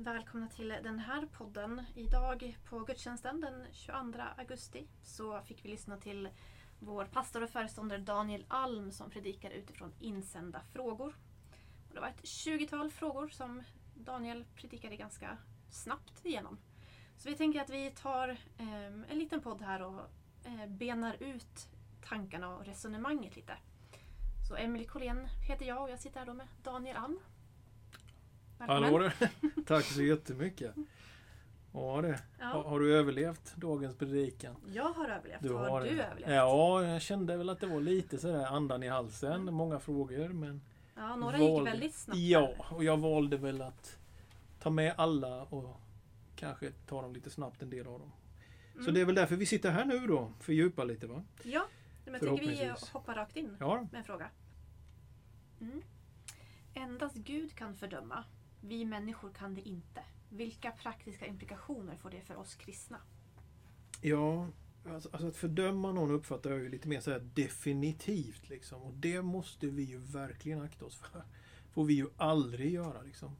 Välkomna till den här podden. Idag på gudstjänsten den 22 augusti så fick vi lyssna till vår pastor och föreståndare Daniel Alm som predikar utifrån insända frågor. Och det var ett 20-tal frågor som Daniel predikade ganska snabbt igenom. Så vi tänker att vi tar eh, en liten podd här och eh, benar ut tankarna och resonemanget lite. Så Emelie Collén heter jag och jag sitter här då med Daniel Alm. Välkommen. Hallå där. Tack så jättemycket. Ja, det. Ja. Har, har, du överlevt dagens predikan? Jag har överlevt. Du har, har du överlevt? Ja, jag kände väl att det var lite sådär andan i halsen. Mm. Många frågor men... Ja, några valde, gick väldigt snabbt. Ja, och jag valde väl att ta med alla och kanske ta dem lite snabbt en del av dem. Mm. Så det är väl därför vi sitter här nu då. Fördjupa lite va? Ja, men jag tycker vi hoppar rakt in ja. med en fråga. Mm. Endast Gud kan fördöma. Vi människor kan det inte. Vilka praktiska implikationer får det för oss kristna? Ja, alltså, alltså att fördöma någon uppfattar jag ju lite mer så här definitivt. Liksom. Och det måste vi ju verkligen akta oss för. får vi ju aldrig göra. Liksom.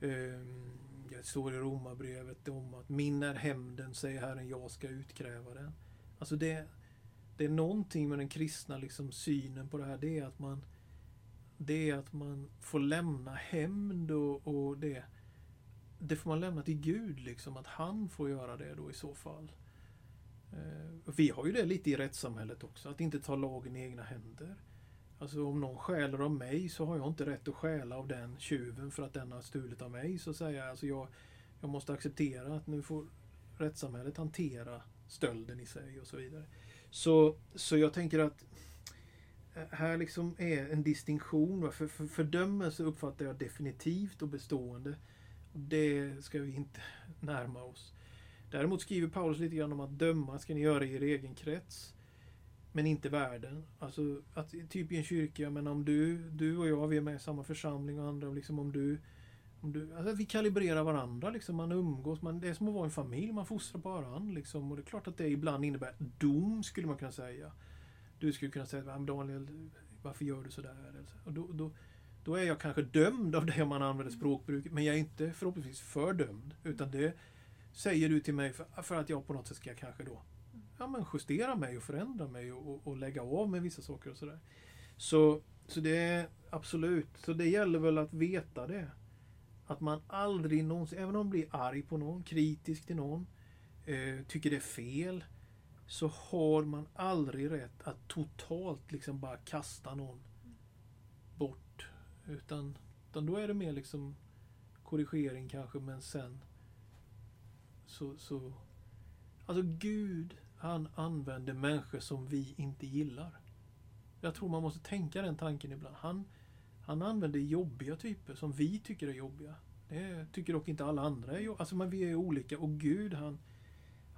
Ehm, det står i Romarbrevet om att min är hämnden, säger Herren, jag ska utkräva den. Alltså det, det är någonting med den kristna liksom, synen på det här. Det är att man det är att man får lämna hämnd och, och, det. Det får man lämna till Gud, liksom, att han får göra det då i så fall. Eh, vi har ju det lite i rättssamhället också, att inte ta lagen i egna händer. Alltså om någon stjäler av mig så har jag inte rätt att stjäla av den tjuven för att den har stulit av mig. Så säger jag, Alltså jag, jag måste acceptera att nu får rättssamhället hantera stölden i sig och så vidare. Så, så jag tänker att Eh, här liksom är en distinktion. För, för fördömelse uppfattar jag definitivt och bestående. Det ska vi inte närma oss. Däremot skriver Paulus lite grann om att döma ska ni göra i er egen krets. Men inte världen. Alltså, att, typ i en kyrka, men om du, du och jag, vi är med i samma församling och andra, liksom om du om du, alltså vi kalibrerar varandra, liksom, man umgås. Man, det är som att vara en familj, man fostrar på varandra. Liksom, och det är klart att det ibland innebär dom, skulle man kunna säga. Du skulle kunna säga, Daniel, varför gör du sådär? Och då, då, då är jag kanske dömd av det om man använder språkbruket, men jag är inte förhoppningsvis fördömd. Utan det säger du till mig för, för att jag på något sätt ska kanske då ja, men justera mig och förändra mig och, och, och lägga av med vissa saker och sådär. Så, så det är absolut, så det gäller väl att veta det. Att man aldrig någonsin, även om man blir arg på någon, kritisk till någon, eh, tycker det är fel, så har man aldrig rätt att totalt liksom bara kasta någon bort. Utan, utan då är det mer liksom korrigering kanske, men sen så, så... Alltså Gud, han använder människor som vi inte gillar. Jag tror man måste tänka den tanken ibland. Han, han använder jobbiga typer som vi tycker är jobbiga. Det tycker dock inte alla andra är jobbiga. Alltså men vi är olika och Gud han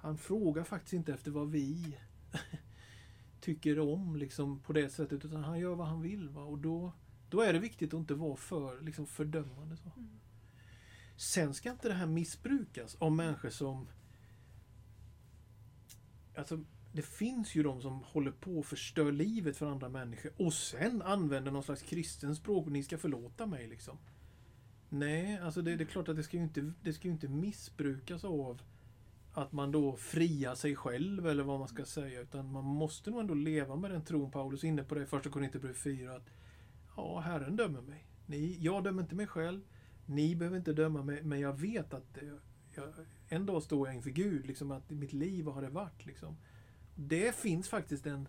han frågar faktiskt inte efter vad vi tycker om liksom, på det sättet, utan han gör vad han vill. Va? Och då, då är det viktigt att inte vara för liksom, fördömande. Så. Mm. Sen ska inte det här missbrukas av människor som... Alltså, det finns ju de som håller på att förstör livet för andra människor och sen använder någon slags kristen språk. Ni ska förlåta mig liksom. Nej, alltså det, det är klart att det ska ju inte, det ska inte missbrukas av att man då friar sig själv eller vad man ska säga. Utan man måste nog ändå leva med den tron Paulus är inne på det i Första Korinthierbrevet 4. Att ja, Herren dömer mig. Ni, jag dömer inte mig själv. Ni behöver inte döma mig, men jag vet att jag, en dag står jag inför Gud. Liksom, att mitt liv vad har det varit. Liksom. Det finns faktiskt en,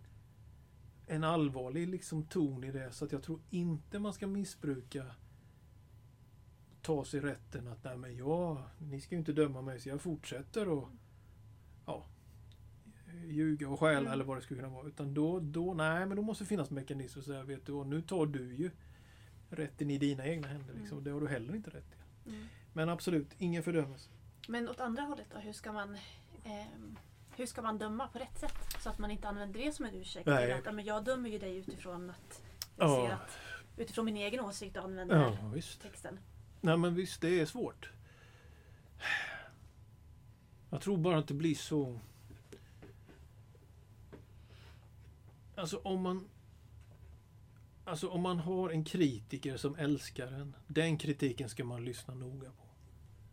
en allvarlig liksom, ton i det. Så att jag tror inte man ska missbruka ta sig rätten att nej men ja, ni ska ju inte döma mig så jag fortsätter och ja, ljuga och stjäla mm. eller vad det skulle kunna vara. Utan då, då, nej men då måste det finnas mekanismer så här, vet du, och nu tar du ju rätten i dina egna händer. Liksom. Mm. Det har du heller inte rätt till. Mm. Men absolut, ingen fördömelse. Men åt andra hållet då, hur ska man eh, hur ska man döma på rätt sätt? Så att man inte använder det som en ursäkt. Nej. Att, men jag dömer ju dig utifrån att jag ser att utifrån min egen åsikt använder ja, texten. Nej men visst, det är svårt. Jag tror bara att det blir så... Alltså om man... Alltså om man har en kritiker som älskar en. Den kritiken ska man lyssna noga på.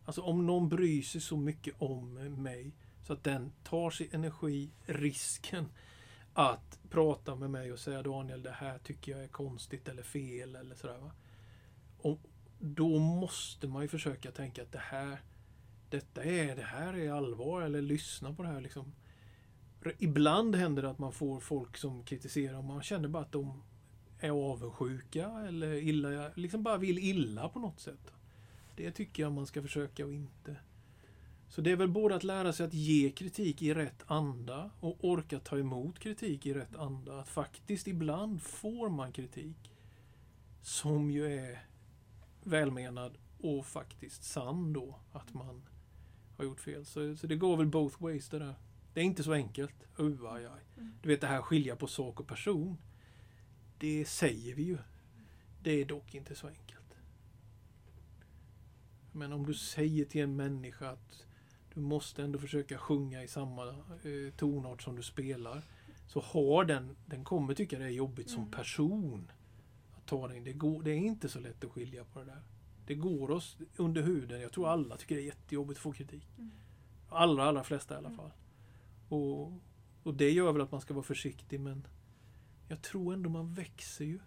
Alltså om någon bryr sig så mycket om mig så att den tar sig energi, risken att prata med mig och säga Daniel, det här tycker jag är konstigt eller fel eller sådär. Va? Om, då måste man ju försöka tänka att det här, detta är, det här är allvar eller lyssna på det här liksom. Ibland händer det att man får folk som kritiserar och man känner bara att de är avundsjuka eller illa, liksom bara vill illa på något sätt. Det tycker jag man ska försöka och inte. Så det är väl både att lära sig att ge kritik i rätt anda och orka ta emot kritik i rätt anda. Att faktiskt ibland får man kritik som ju är välmenad och faktiskt sann då. Att man har gjort fel. Så, så det går väl both ways det där. Det är inte så enkelt. Uh, aj, aj. Mm. Du vet det här skilja på sak och person. Det säger vi ju. Det är dock inte så enkelt. Men om du säger till en människa att du måste ändå försöka sjunga i samma eh, tonart som du spelar. Så har den, den kommer tycka det är jobbigt som Mm. person. Den. Det, går, det är inte så lätt att skilja på det där. Det går oss under huden. Jag tror alla tycker det är jättejobbigt att få kritik. Mm. Allra, allra flesta i alla Mm. fall. Och, och det gör väl att man ska vara försiktig men jag tror ändå man växer ju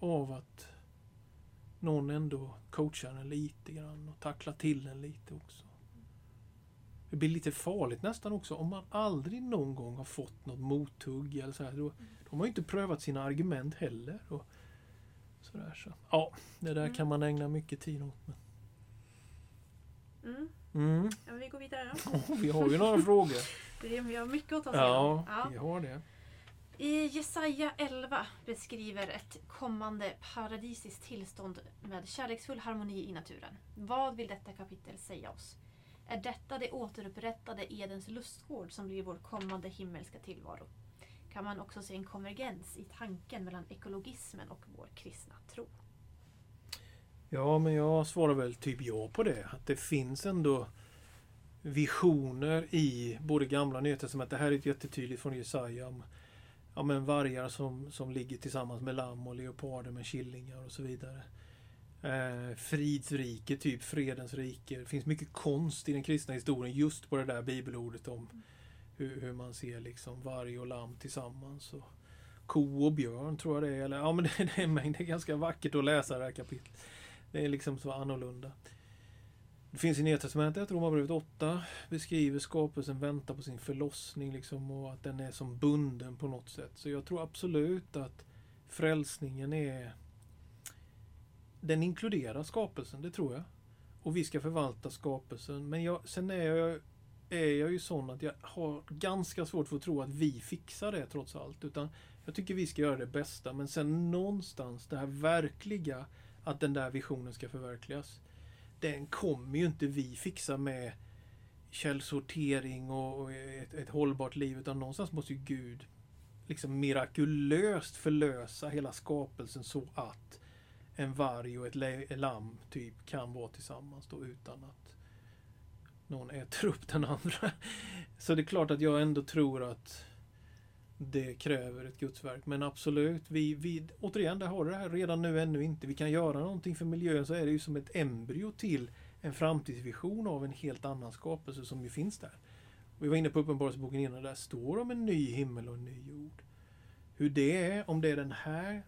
av att någon ändå coachar en lite grann och tacklar till en lite också. Det blir lite farligt nästan också om man aldrig någon gång har fått något mothugg eller så här. Då, då har man ju inte prövat sina argument heller. Och sådär, så. Ja, det där Mm. kan man ägna mycket tid åt. Men. Mm. Mm. Ja, vi går vidare då. Vi har ju några frågor. Det är, vi har mycket att ta sig Ja. Ja. vi har det. I Jesaja 11 beskriver ett kommande paradisiskt tillstånd med kärleksfull harmoni i naturen. Vad vill detta kapitel säga oss? Är detta det återupprättade Edens lustgård som blir vår kommande himmelska tillvaro? Kan man också se en konvergens i tanken mellan ekologismen och vår kristna tro? Ja, men jag svarar väl typ ja på det. Att det finns ändå visioner i både gamla och nya testamentet. Det här är jättetydligt från Jesaja om ja, men vargar som, som ligger tillsammans med lamm och leoparder med killingar och så vidare. Eh, fridsrike, typ fredens rike. Det finns mycket konst i den kristna historien just på det där bibelordet om hur, hur man ser liksom varg och lamm tillsammans. Och ko och björn tror jag det är. Eller, ja, men det, det, är mängd. det är ganska vackert att läsa det här kapitlet. Det är liksom så annorlunda. Det finns i Nya Testamentet, Romarbrevet 8, beskriver skapelsen väntar på sin förlossning liksom och att den är som bunden på något sätt. Så jag tror absolut att frälsningen är den inkluderar skapelsen, det tror jag. Och vi ska förvalta skapelsen. Men jag, sen är jag, är jag ju sån att jag har ganska svårt för att tro att vi fixar det trots allt. Utan jag tycker vi ska göra det bästa. Men sen någonstans det här verkliga att den där visionen ska förverkligas. Den kommer ju inte vi fixa med källsortering och, ett, ett hållbart liv. Utan någonstans måste ju Gud liksom mirakulöst förlösa hela skapelsen så att en varg och ett lamm typ kan vara tillsammans då utan att någon äter upp den andra. Så det är klart att jag ändå tror att det kräver ett gudsverk. Men absolut, vi, vi, återigen, där har du det här redan nu ännu inte. Vi kan göra någonting för miljön så är det ju som ett embryo till en framtidsvision av en helt annan skapelse som ju finns där. Vi var inne på Uppenbarelseboken innan, där står om en ny himmel och en ny jord. Hur det är, om det är den här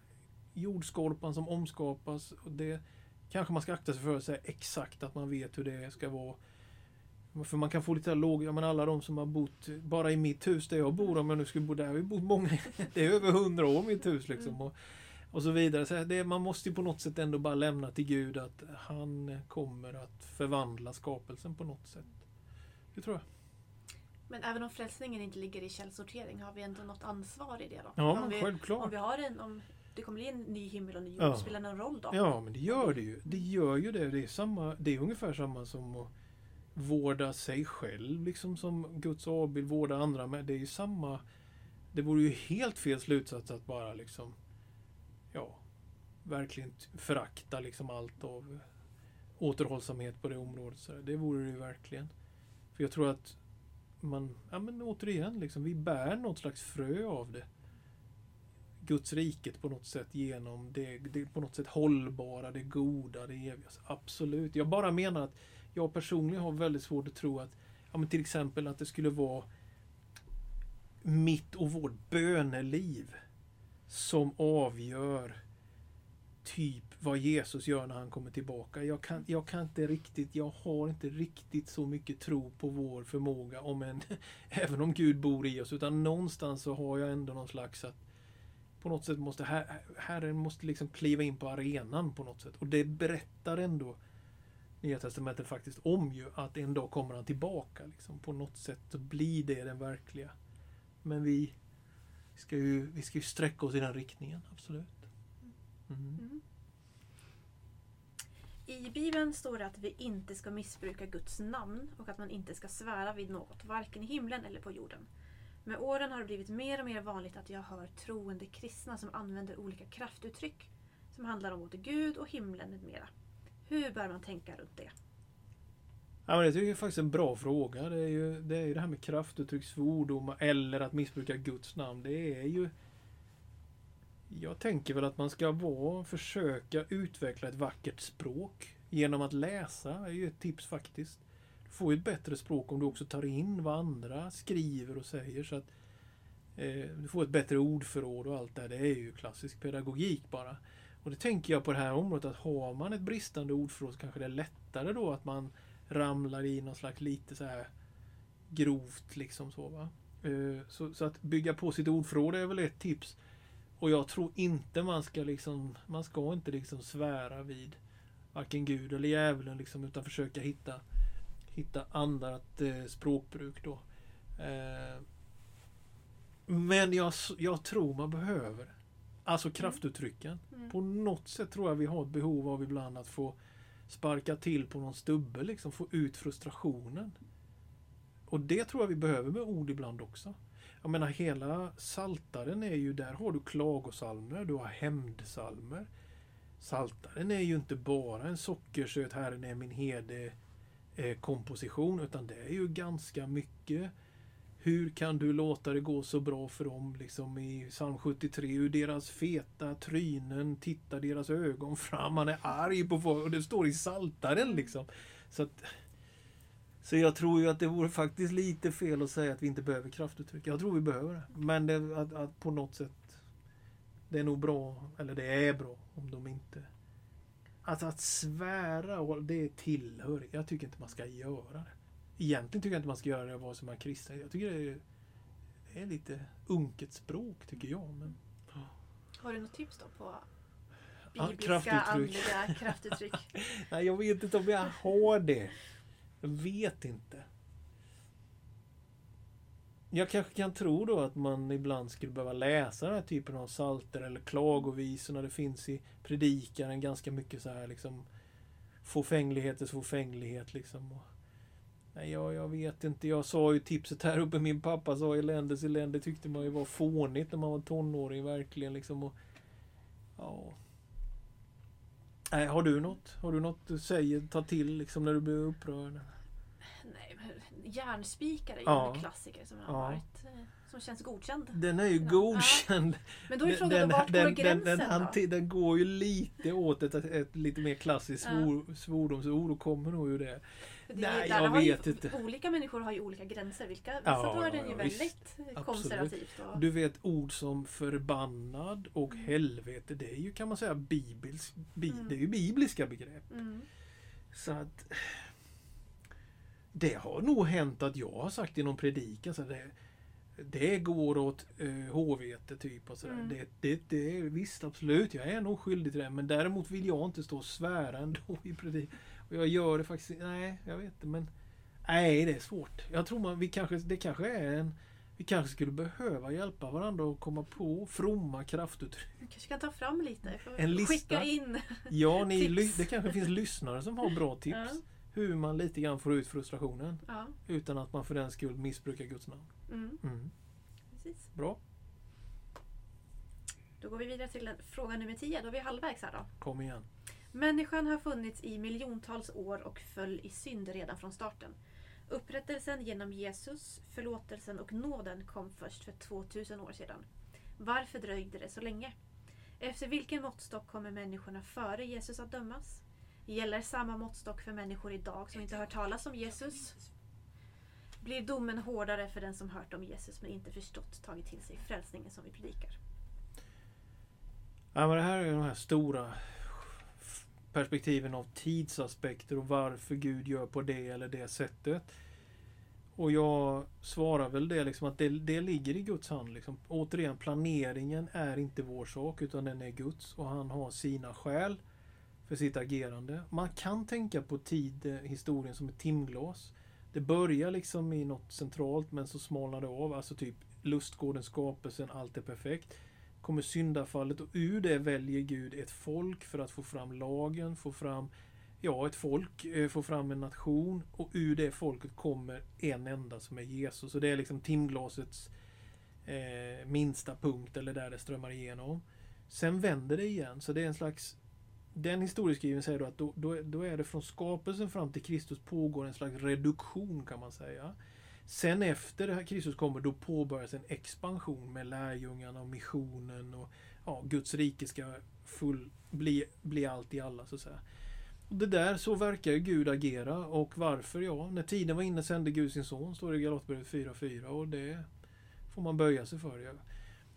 jordskorpan som omskapas, och det kanske man ska akta sig för att säga exakt att man vet hur det ska vara. För man kan få lite låg, ja men alla de som har bott bara i mitt hus där jag bor, om jag nu skulle bo där, har ju bott många, det är över hundra år mitt hus liksom. Och, och så vidare. Så det, man måste ju på något sätt ändå bara lämna till Gud att han kommer att förvandla skapelsen på något sätt. Det tror jag. Men även om frälsningen inte ligger i källsortering har vi ändå något ansvar i det då? Ja, om, vi, självklart. om vi har en, om det kommer bli en ny himmel och ny jord, Ja. spelar det någon roll då? Ja, men det gör det ju. Det gör ju det. Det är, samma, det är ungefär samma som att vårda sig själv, liksom som Guds avbild vårda andra med. Det är ju samma... Det vore ju helt fel slutsats att bara liksom... Ja, verkligen förakta liksom allt av återhållsamhet på det området. Så det vore det ju verkligen. För jag tror att man, ja men återigen, liksom, vi bär något slags frö av det. Guds riket på något sätt genom det, det på något sätt hållbara, det goda, det eviga. Absolut. Jag bara menar att jag personligen har väldigt svårt att tro att ja, men till exempel att det skulle vara mitt och vårt böneliv som avgör typ vad Jesus gör när han kommer tillbaka. Jag kan, jag kan inte riktigt, jag har inte riktigt så mycket tro på vår förmåga, om en, även om Gud bor i oss, utan någonstans så har jag ändå någon slags att på något sätt måste her, Herren måste liksom kliva in på arenan på något sätt. Och det berättar ändå Nya Testamentet faktiskt om ju att en dag kommer han tillbaka. Liksom. På något sätt så blir det den verkliga. Men vi ska ju, vi ska ju sträcka oss i den riktningen, absolut. Mm. Mm. I Bibeln står det att vi inte ska missbruka Guds namn och att man inte ska svära vid något, varken i himlen eller på jorden. Med åren har det blivit mer och mer vanligt att jag hör troende kristna som använder olika kraftuttryck som handlar om både Gud och himlen med mera. Hur bör man tänka runt det? Ja, men det tycker jag är faktiskt en bra fråga. Det är ju det, är ju det här med kraftuttryck, svordomar eller att missbruka Guds namn. Det är ju... Jag tänker väl att man ska vara, försöka utveckla ett vackert språk genom att läsa. Det är ju ett tips faktiskt. Du får ju ett bättre språk om du också tar in vad andra skriver och säger. så att eh, Du får ett bättre ordförråd och allt det Det är ju klassisk pedagogik bara. Och det tänker jag på det här området att har man ett bristande ordförråd så kanske det är lättare då att man ramlar i någon slags lite så här grovt liksom så va. Eh, så, så, att bygga på sitt ordförråd är väl ett tips. Och jag tror inte man ska liksom, man ska inte liksom svära vid varken Gud eller djävulen liksom, utan försöka hitta, hitta annat eh, språkbruk då. Eh, men jag, jag tror man behöver Alltså mm. kraftuttrycken. Mm. På något sätt tror jag vi har ett behov av ibland att få sparka till på någon stubbe, liksom få ut frustrationen. Och det tror jag vi behöver med ord ibland också. Jag menar hela Saltaren är ju, där har du klagosalmer, du har hämndsalmer. Saltaren är ju inte bara en sockersöt Herren är min herde eh, komposition, utan det är ju ganska mycket hur kan du låta det gå så bra för dem liksom i psalm 73? Ur deras feta trynen tittar deras ögon fram. Han är arg på folk och det står i Saltaren liksom. Så, att, så jag tror ju att det vore faktiskt lite fel att säga att vi inte behöver kraftuttryck. Jag tror vi behöver det. Men det, att, att på något sätt Det är nog bra, eller det är bra, om de inte Alltså att svära, det tillhör. Jag tycker inte man ska göra det. Egentligen tycker jag inte man ska göra det vad som är kristen. Jag tycker det är, det är lite unket språk, tycker jag. Men, Har du något tips då på bibliska, ja, kraftuttryck. andliga kraftuttryck? Nej, jag vet inte om jag har det. Jag vet inte. Jag kanske kan tro då att man ibland skulle behöva läsa den här typen av salter eller klagovisor när det finns i predikaren ganska mycket så här liksom fåfänglighetens fåfänglighet liksom. Och Nej, jag, jag vet inte. Jag sa ju tipset här uppe. Min pappa sa eländes elände tyckte man ju var fånigt när man var tonåring verkligen. Liksom, och, ja. Nej, har du något? Har du något du säger, ta till liksom när du blir upprörd? Nej, men järnspikar är ju ja. en klassiker som har ja. varit eh, som känns godkänd. Den är ju godkänd. Ja. Men då är frågan den, vart den, går gränsen den, den, den, den går ju lite åt ett, ett, lite mer klassiskt svor, svordomsord och kommer nog ur det. Det Nej, jag vet ju, inte. Olika människor har ju olika gränser. Vilka, vissa ja, drar den ju väldigt konservativt. Och... Du vet ord som förbannad och mm. helvete. Det är ju kan man säga bibelsk, bi, mm. det är ju bibliska begrepp. Mm. Så att Det har nog hänt att jag har sagt i någon predikan så det, det går åt uh, hårvete typ. Och sådär. Mm. Det, det, det, visst, absolut, jag är nog skyldig till det. Men däremot vill jag inte stå och svära ändå i predikan. Och jag gör det faktiskt Nej, jag vet inte men... Nej, det är svårt. Jag tror man, vi kanske, det kanske är en... Vi kanske skulle behöva hjälpa varandra att komma på fromma kraftuttryck. Vi kanske kan ta fram lite. En lista. Skicka in Ja, ni, det kanske finns lyssnare som har bra tips. Ja. Hur man lite grann får ut frustrationen. Ja. Utan att man för den skull missbrukar Guds namn. Mm. Mm. Precis. Bra. Då går vi vidare till fråga nummer 10. Då är vi halvvägs här då. Kom igen. Människan har funnits i miljontals år och föll i synd redan från starten. Upprättelsen genom Jesus, förlåtelsen och nåden kom först för 2000 år sedan. Varför dröjde det så länge? Efter vilken måttstock kommer människorna före Jesus att dömas? Gäller samma måttstock för människor idag som inte hört talas om Jesus? Blir domen hårdare för den som hört om Jesus men inte förstått tagit till sig frälsningen som vi predikar? Ja, men det här är de här stora perspektiven av tidsaspekter och varför Gud gör på det eller det sättet. Och jag svarar väl det liksom att det, det ligger i Guds hand. Liksom. Återigen, planeringen är inte vår sak utan den är Guds och han har sina skäl för sitt agerande. Man kan tänka på tid, historien som ett timglas. Det börjar liksom i något centralt men så smalnar det av. Alltså typ lustgården, skapelsen, allt är perfekt. Kommer syndafallet och ur det väljer Gud ett folk för att få fram lagen, få fram ja, ett folk, eh, få fram en nation och ur det folket kommer en enda som är Jesus. Och det är liksom timglasets eh, minsta punkt eller där det strömmar igenom. Sen vänder det igen, så det är en slags den historieskrivningen säger då att då, då, då, är det från skapelsen fram till Kristus pågår en slags reduktion kan man säga. Sen efter det här Kristus kommer, då påbörjas en expansion med lärjungarna och missionen och ja, Guds rike ska full, bli, bli allt i alla så att säga. Och det där, så verkar Gud agera och varför? Ja, när tiden var inne sände Gud sin son, står det i Galaterbrevet 4.4 och det får man böja sig för. Ja.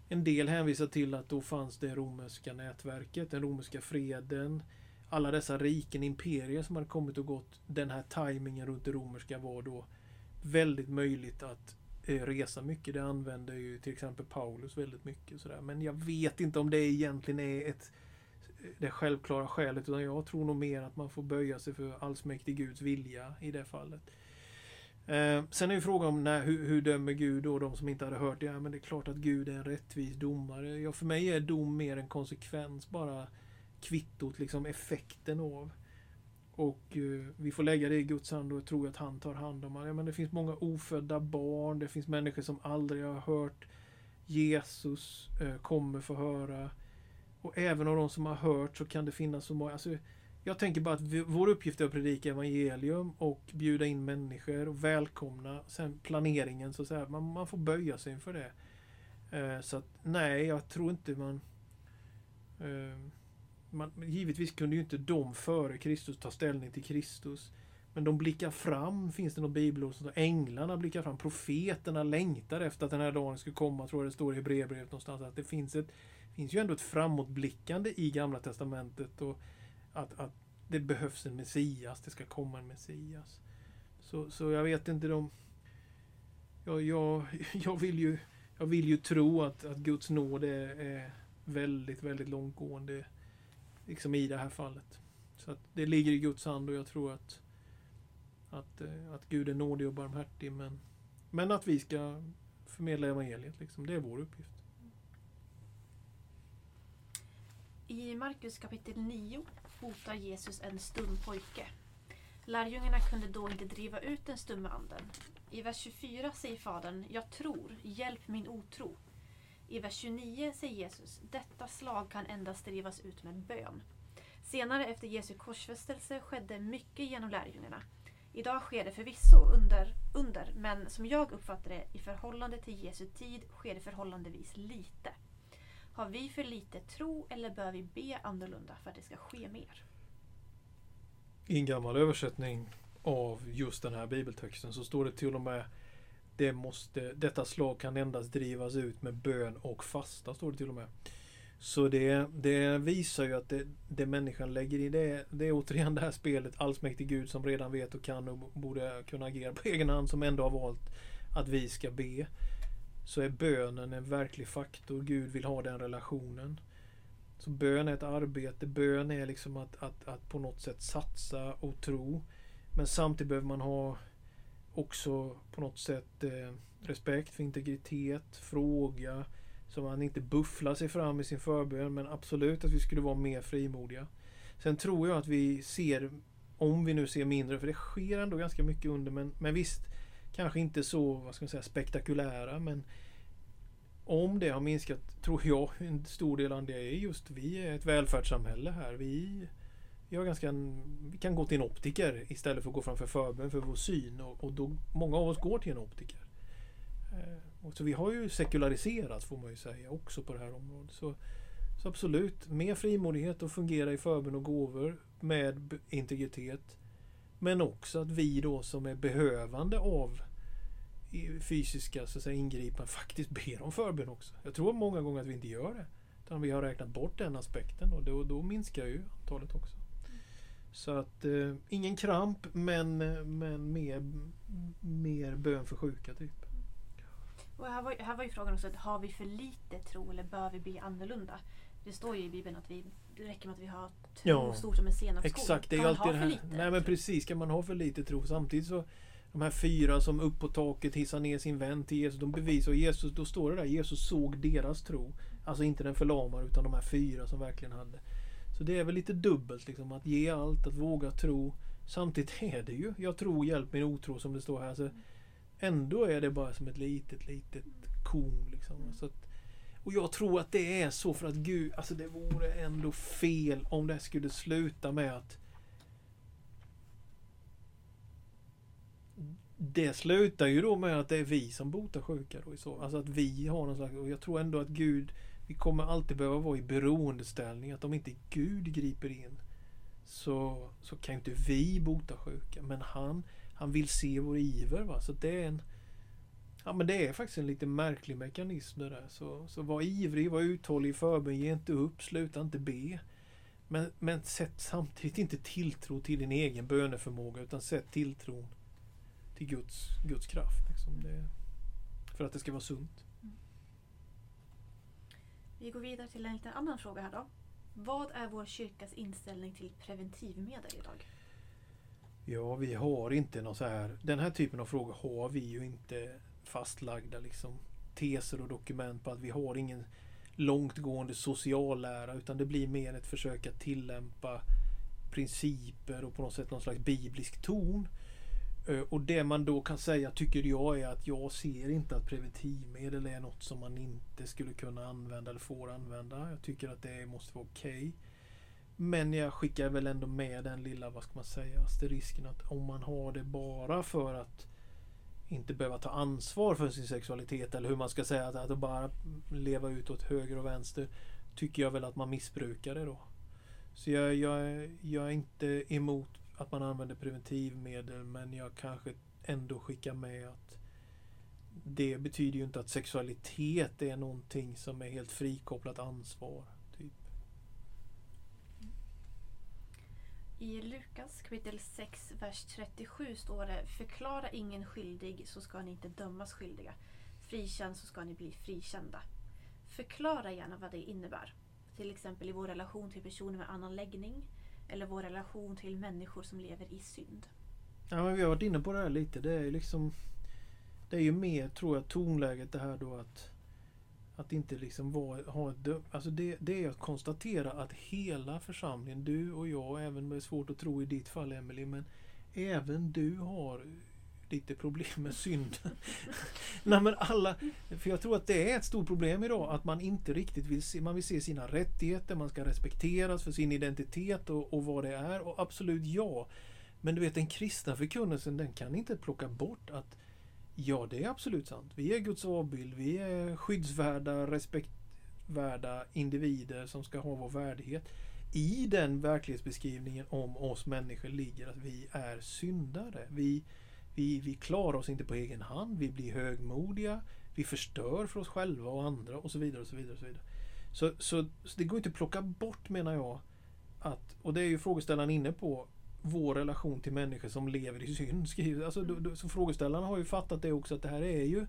En del hänvisar till att då fanns det romerska nätverket, den romerska freden, alla dessa riken, imperier som hade kommit och gått. Den här tajmingen runt det romerska var då väldigt möjligt att eh, resa mycket. Det använder ju till exempel Paulus väldigt mycket. Sådär. Men jag vet inte om det egentligen är ett eh, det självklara skälet utan jag tror nog mer att man får böja sig för allsmäktig Guds vilja i det fallet. Eh, sen är ju frågan om när, hur, hur dömer Gud då de som inte hade hört det? Ja, men det är klart att Gud är en rättvis domare. Ja, för mig är dom mer en konsekvens, bara kvittot, liksom effekten av. Och eh, vi får lägga det i Guds hand och tro att han tar hand om det. Ja, men det finns många ofödda barn, det finns människor som aldrig har hört Jesus eh, kommer få höra. Och även av de som har hört så kan det finnas så många. Alltså, jag tänker bara att vi, vår uppgift är att predika evangelium och bjuda in människor och välkomna. Sen planeringen, så att säga, man, man får böja sig inför det. Eh, så att nej, jag tror inte man, eh, man... Givetvis kunde ju inte de före Kristus ta ställning till Kristus. Men de blickar fram, finns det något bibelord som Änglarna blickar fram, profeterna längtar efter att den här dagen ska komma, tror jag det står i Hebreerbrevet någonstans. Att det finns, ett, finns ju ändå ett framåtblickande i Gamla Testamentet. Och att, att det behövs en Messias, det ska komma en Messias. Så, så jag vet inte, de... Jag, jag, jag, vill, ju, jag vill ju tro att, att Guds nåd är, är väldigt, väldigt långtgående liksom i det här fallet. Så att det ligger i Guds hand och jag tror att, att, eh, att Gud är nådig och barmhärtig. Men, men att vi ska förmedla evangeliet, liksom, det är vår uppgift. I Markus kapitel 9 hotar Jesus en stum pojke. Lärjungarna kunde då inte driva ut den stumme anden. I vers 24 säger Fadern, jag tror, hjälp min otro. I vers 29 säger Jesus, detta slag kan endast drivas ut med bön. Senare efter Jesu korsfästelse skedde mycket genom lärjungarna. Idag sker det förvisso under, under, men som jag uppfattar det, i förhållande till Jesu tid sker det förhållandevis lite. Har vi för lite tro eller bör vi be annorlunda för att det ska ske mer? I en gammal översättning av just den här bibeltexten så står det till och med det måste, detta slag kan endast drivas ut med bön och fasta, står det till och med. Så det, det visar ju att det, det människan lägger i det, det är återigen det här spelet allsmäktig Gud som redan vet och kan och borde kunna agera på egen hand som ändå har valt att vi ska be så är bönen en verklig faktor. Gud vill ha den relationen. Så bön är ett arbete. Bön är liksom att, att, att på något sätt satsa och tro. Men samtidigt behöver man ha också på något sätt eh, respekt för integritet, fråga, så man inte bufflar sig fram i sin förbön. Men absolut att vi skulle vara mer frimodiga. Sen tror jag att vi ser, om vi nu ser mindre, för det sker ändå ganska mycket under, men, men visst, kanske inte så vad ska man säga, spektakulära men om det har minskat, tror jag, en stor del av det är just vi är ett välfärdssamhälle här. Vi, vi, har ganska, vi kan gå till en optiker istället för att gå framför förbön för vår syn och, och då, många av oss går till en optiker. Eh, och så vi har ju sekulariserats får man ju säga också på det här området. Så, Så absolut, mer frimodighet och fungera i förbön och gåvor med integritet. Men också att vi då som är behövande av fysiska så att säga, ingripanden faktiskt ber om förbön också. Jag tror många gånger att vi inte gör det. Utan vi har räknat bort den aspekten och då, då minskar ju antalet också. Så att eh, ingen kramp men, men mer, mer bön för sjuka typ. Och här, var, här var ju frågan också, att har vi för lite tro eller bör vi be annorlunda? Det står ju i Bibeln att vi, det räcker med att vi har tro Ja, stor som en senapsskog. Exakt, det är alltid det här. Nej men precis, kan man ha för lite tro samtidigt så de här fyra som upp på taket hissar ner sin vän till Jesus, de bevisar och Jesus, då står det där, Jesus såg deras tro. Alltså inte den förlamade utan de här fyra som verkligen hade. Så det är väl lite dubbelt liksom, att ge allt, att våga tro. Samtidigt är det ju, jag tror hjälp min otro som det står här. Så ändå är det bara som ett litet, litet korn. Liksom. Så att, och jag tror att det är så för att Gud, alltså det vore ändå fel om det skulle sluta med att det slutar ju då med att det är vi som botar sjuka. Då, i så. Alltså att vi har någon slags, och jag tror ändå att Gud, vi kommer alltid behöva vara i beroendeställning. Att om inte Gud griper in så, så kan inte vi bota sjuka. Men han, han vill se vår iver. Va? Så det är en Ja men det är faktiskt en lite märklig mekanism det där. Så, så var ivrig, var uthållig i förbön, ge inte upp, sluta inte be. Men, men sätt samtidigt inte tilltro till din egen böneförmåga utan sätt tilltron till Guds, Guds kraft. Liksom. Det, för att det ska vara sunt. Vi går vidare till en liten annan fråga här då. Vad är vår kyrkas inställning till preventivmedel idag? Ja, vi har inte någon så här... Den här typen av frågor har vi ju inte fastlagda liksom, teser och dokument på att vi har ingen långtgående sociallära utan det blir mer ett försök att tillämpa principer och på något sätt någon slags biblisk ton. Eh, och det man då kan säga tycker jag är att jag ser inte att preventivmedel är något som man inte skulle kunna använda eller får använda. Jag tycker att det måste vara okej. Men jag skickar väl ändå med den lilla, vad ska man säga, asterisken att om man har det bara för att inte behöva ta ansvar för sin sexualitet eller hur man ska säga, att, att bara leva ut åt höger och vänster tycker jag väl att man missbrukar det då. Så jag, jag, jag är inte emot att man använder preventivmedel men jag kanske ändå skickar med att det betyder ju inte att sexualitet är någonting som är helt frikopplat ansvar. Typ. I Lukas kapitel 6, vers 37 står det Förklara ingen skyldig så ska ni inte dömas skyldiga. Frikänd så ska ni bli frikända. Förklara gärna vad det innebär. Till exempel i vår relation till personer med annan läggning eller vår relation till människor som lever i synd. Ja, men vi har varit inne på det här lite. Det är ju liksom Det är ju mer, tror jag, tonläget det här då att Att inte liksom vara, ha ett Alltså det, det är att konstatera att hela församlingen, du och jag, även om det är svårt att tro i ditt fall Emelie, men även du har lite problem med synden. Nej men alla, för jag tror att det är ett stort problem idag att man inte riktigt vill se, man vill se sina rättigheter, man ska respekteras för sin identitet och, och vad det är och absolut ja. Men du vet den kristna förkunnelsen den kan inte plocka bort att ja det är absolut sant. Vi är Guds avbild, vi är skyddsvärda, respektvärda individer som ska ha vår värdighet. I den verklighetsbeskrivningen om oss människor ligger att vi är syndare. Vi, vi, vi klarar oss inte på egen hand, vi blir högmodiga, vi förstör för oss själva och andra och så vidare. och Så vidare, och så vidare. Så, så, så det går inte att plocka bort menar jag att, och det är ju frågeställaren inne på, vår relation till människor som lever i synd. Skriver. Alltså, då, då, så frågeställarna har ju fattat det också att det här är ju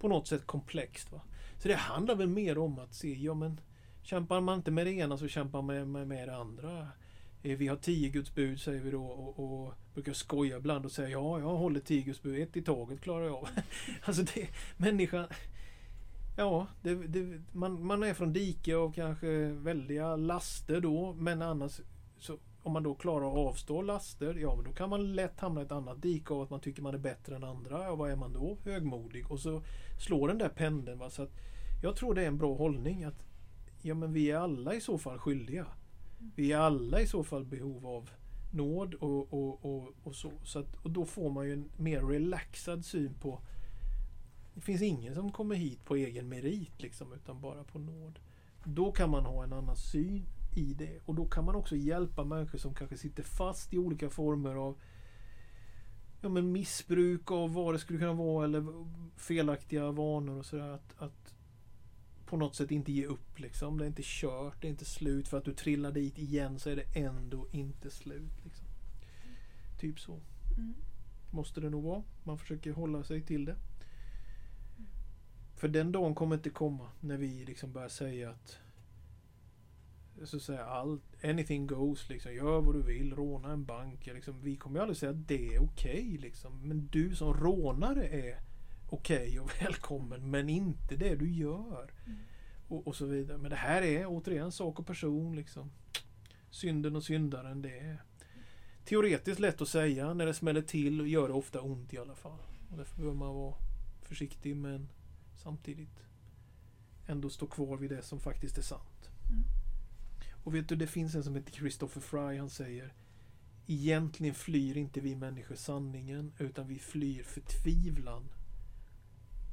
på något sätt komplext. Va? Så det handlar väl mer om att se, ja men kämpar man inte med det ena så kämpar man med, med, med det andra. Eh, vi har tio Guds bud säger vi då och, och brukar skoja ibland och säga ja, jag håller tio Guds bud, ett i taget klarar jag av. alltså det, människan Ja, det, det, man, man är från dike av kanske väldiga laster då men annars så om man då klarar att avstå laster, ja men då kan man lätt hamna i ett annat dike av att man tycker man är bättre än andra. Ja, vad är man då? Högmodig. Och så slår den där pendeln. Va? Så att jag tror det är en bra hållning att ja men vi är alla i så fall skyldiga. Vi är alla i så fall behov av nåd och, och, och, och så. så att, och då får man ju en mer relaxad syn på det finns ingen som kommer hit på egen merit liksom utan bara på nåd. Då kan man ha en annan syn i det. Och då kan man också hjälpa människor som kanske sitter fast i olika former av ja, men missbruk av vad det skulle kunna vara eller felaktiga vanor och sådär. Att, att på något sätt inte ge upp liksom. Det är inte kört, det är inte slut. För att du trillar dit igen så är det ändå inte slut. Liksom. Typ så. Mm. Måste det nog vara. Man försöker hålla sig till det. För den dagen kommer inte komma när vi liksom börjar säga att så att säga, all, anything goes. Liksom. Gör vad du vill, råna en bank. Liksom. Vi kommer ju aldrig säga att det är okej. Okay, liksom. Men du som rånare är okej okay och välkommen. Men inte det du gör. Mm. Och, och, så vidare. Men det här är återigen sak och person. Liksom. Synden och syndaren. Det är teoretiskt lätt att säga. När det smäller till och gör det ofta ont i alla fall. Och därför behöver man vara försiktig men samtidigt ändå stå kvar vid det som faktiskt är sant. Mm. Och vet du, det finns en som heter Christopher Fry. Han säger Egentligen flyr inte vi människor sanningen utan vi flyr förtvivlan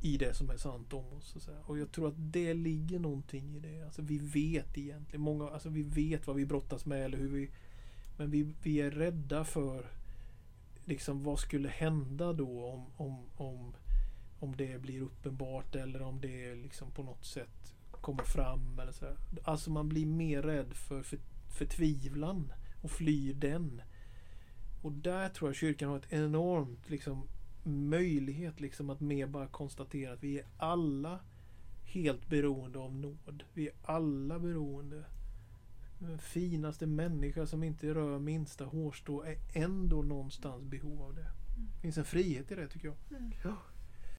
i det som är sant om oss. Så och jag tror att det ligger någonting i det. Alltså vi vet egentligen. Många, alltså vi vet vad vi brottas med eller hur vi... Men vi, vi är rädda för liksom vad skulle hända då om, om, om, om det blir uppenbart eller om det liksom på något sätt kommer fram. Eller så. Alltså man blir mer rädd för, för förtvivlan och flyr den. Och där tror jag kyrkan har ett enormt liksom, möjlighet liksom att mer bara konstatera att vi är alla helt beroende av nåd. Vi är alla beroende. Den finaste människa som inte rör minsta hårstrå är ändå någonstans behov av det. Mm. Det finns en frihet i det tycker jag. Mm. Ja.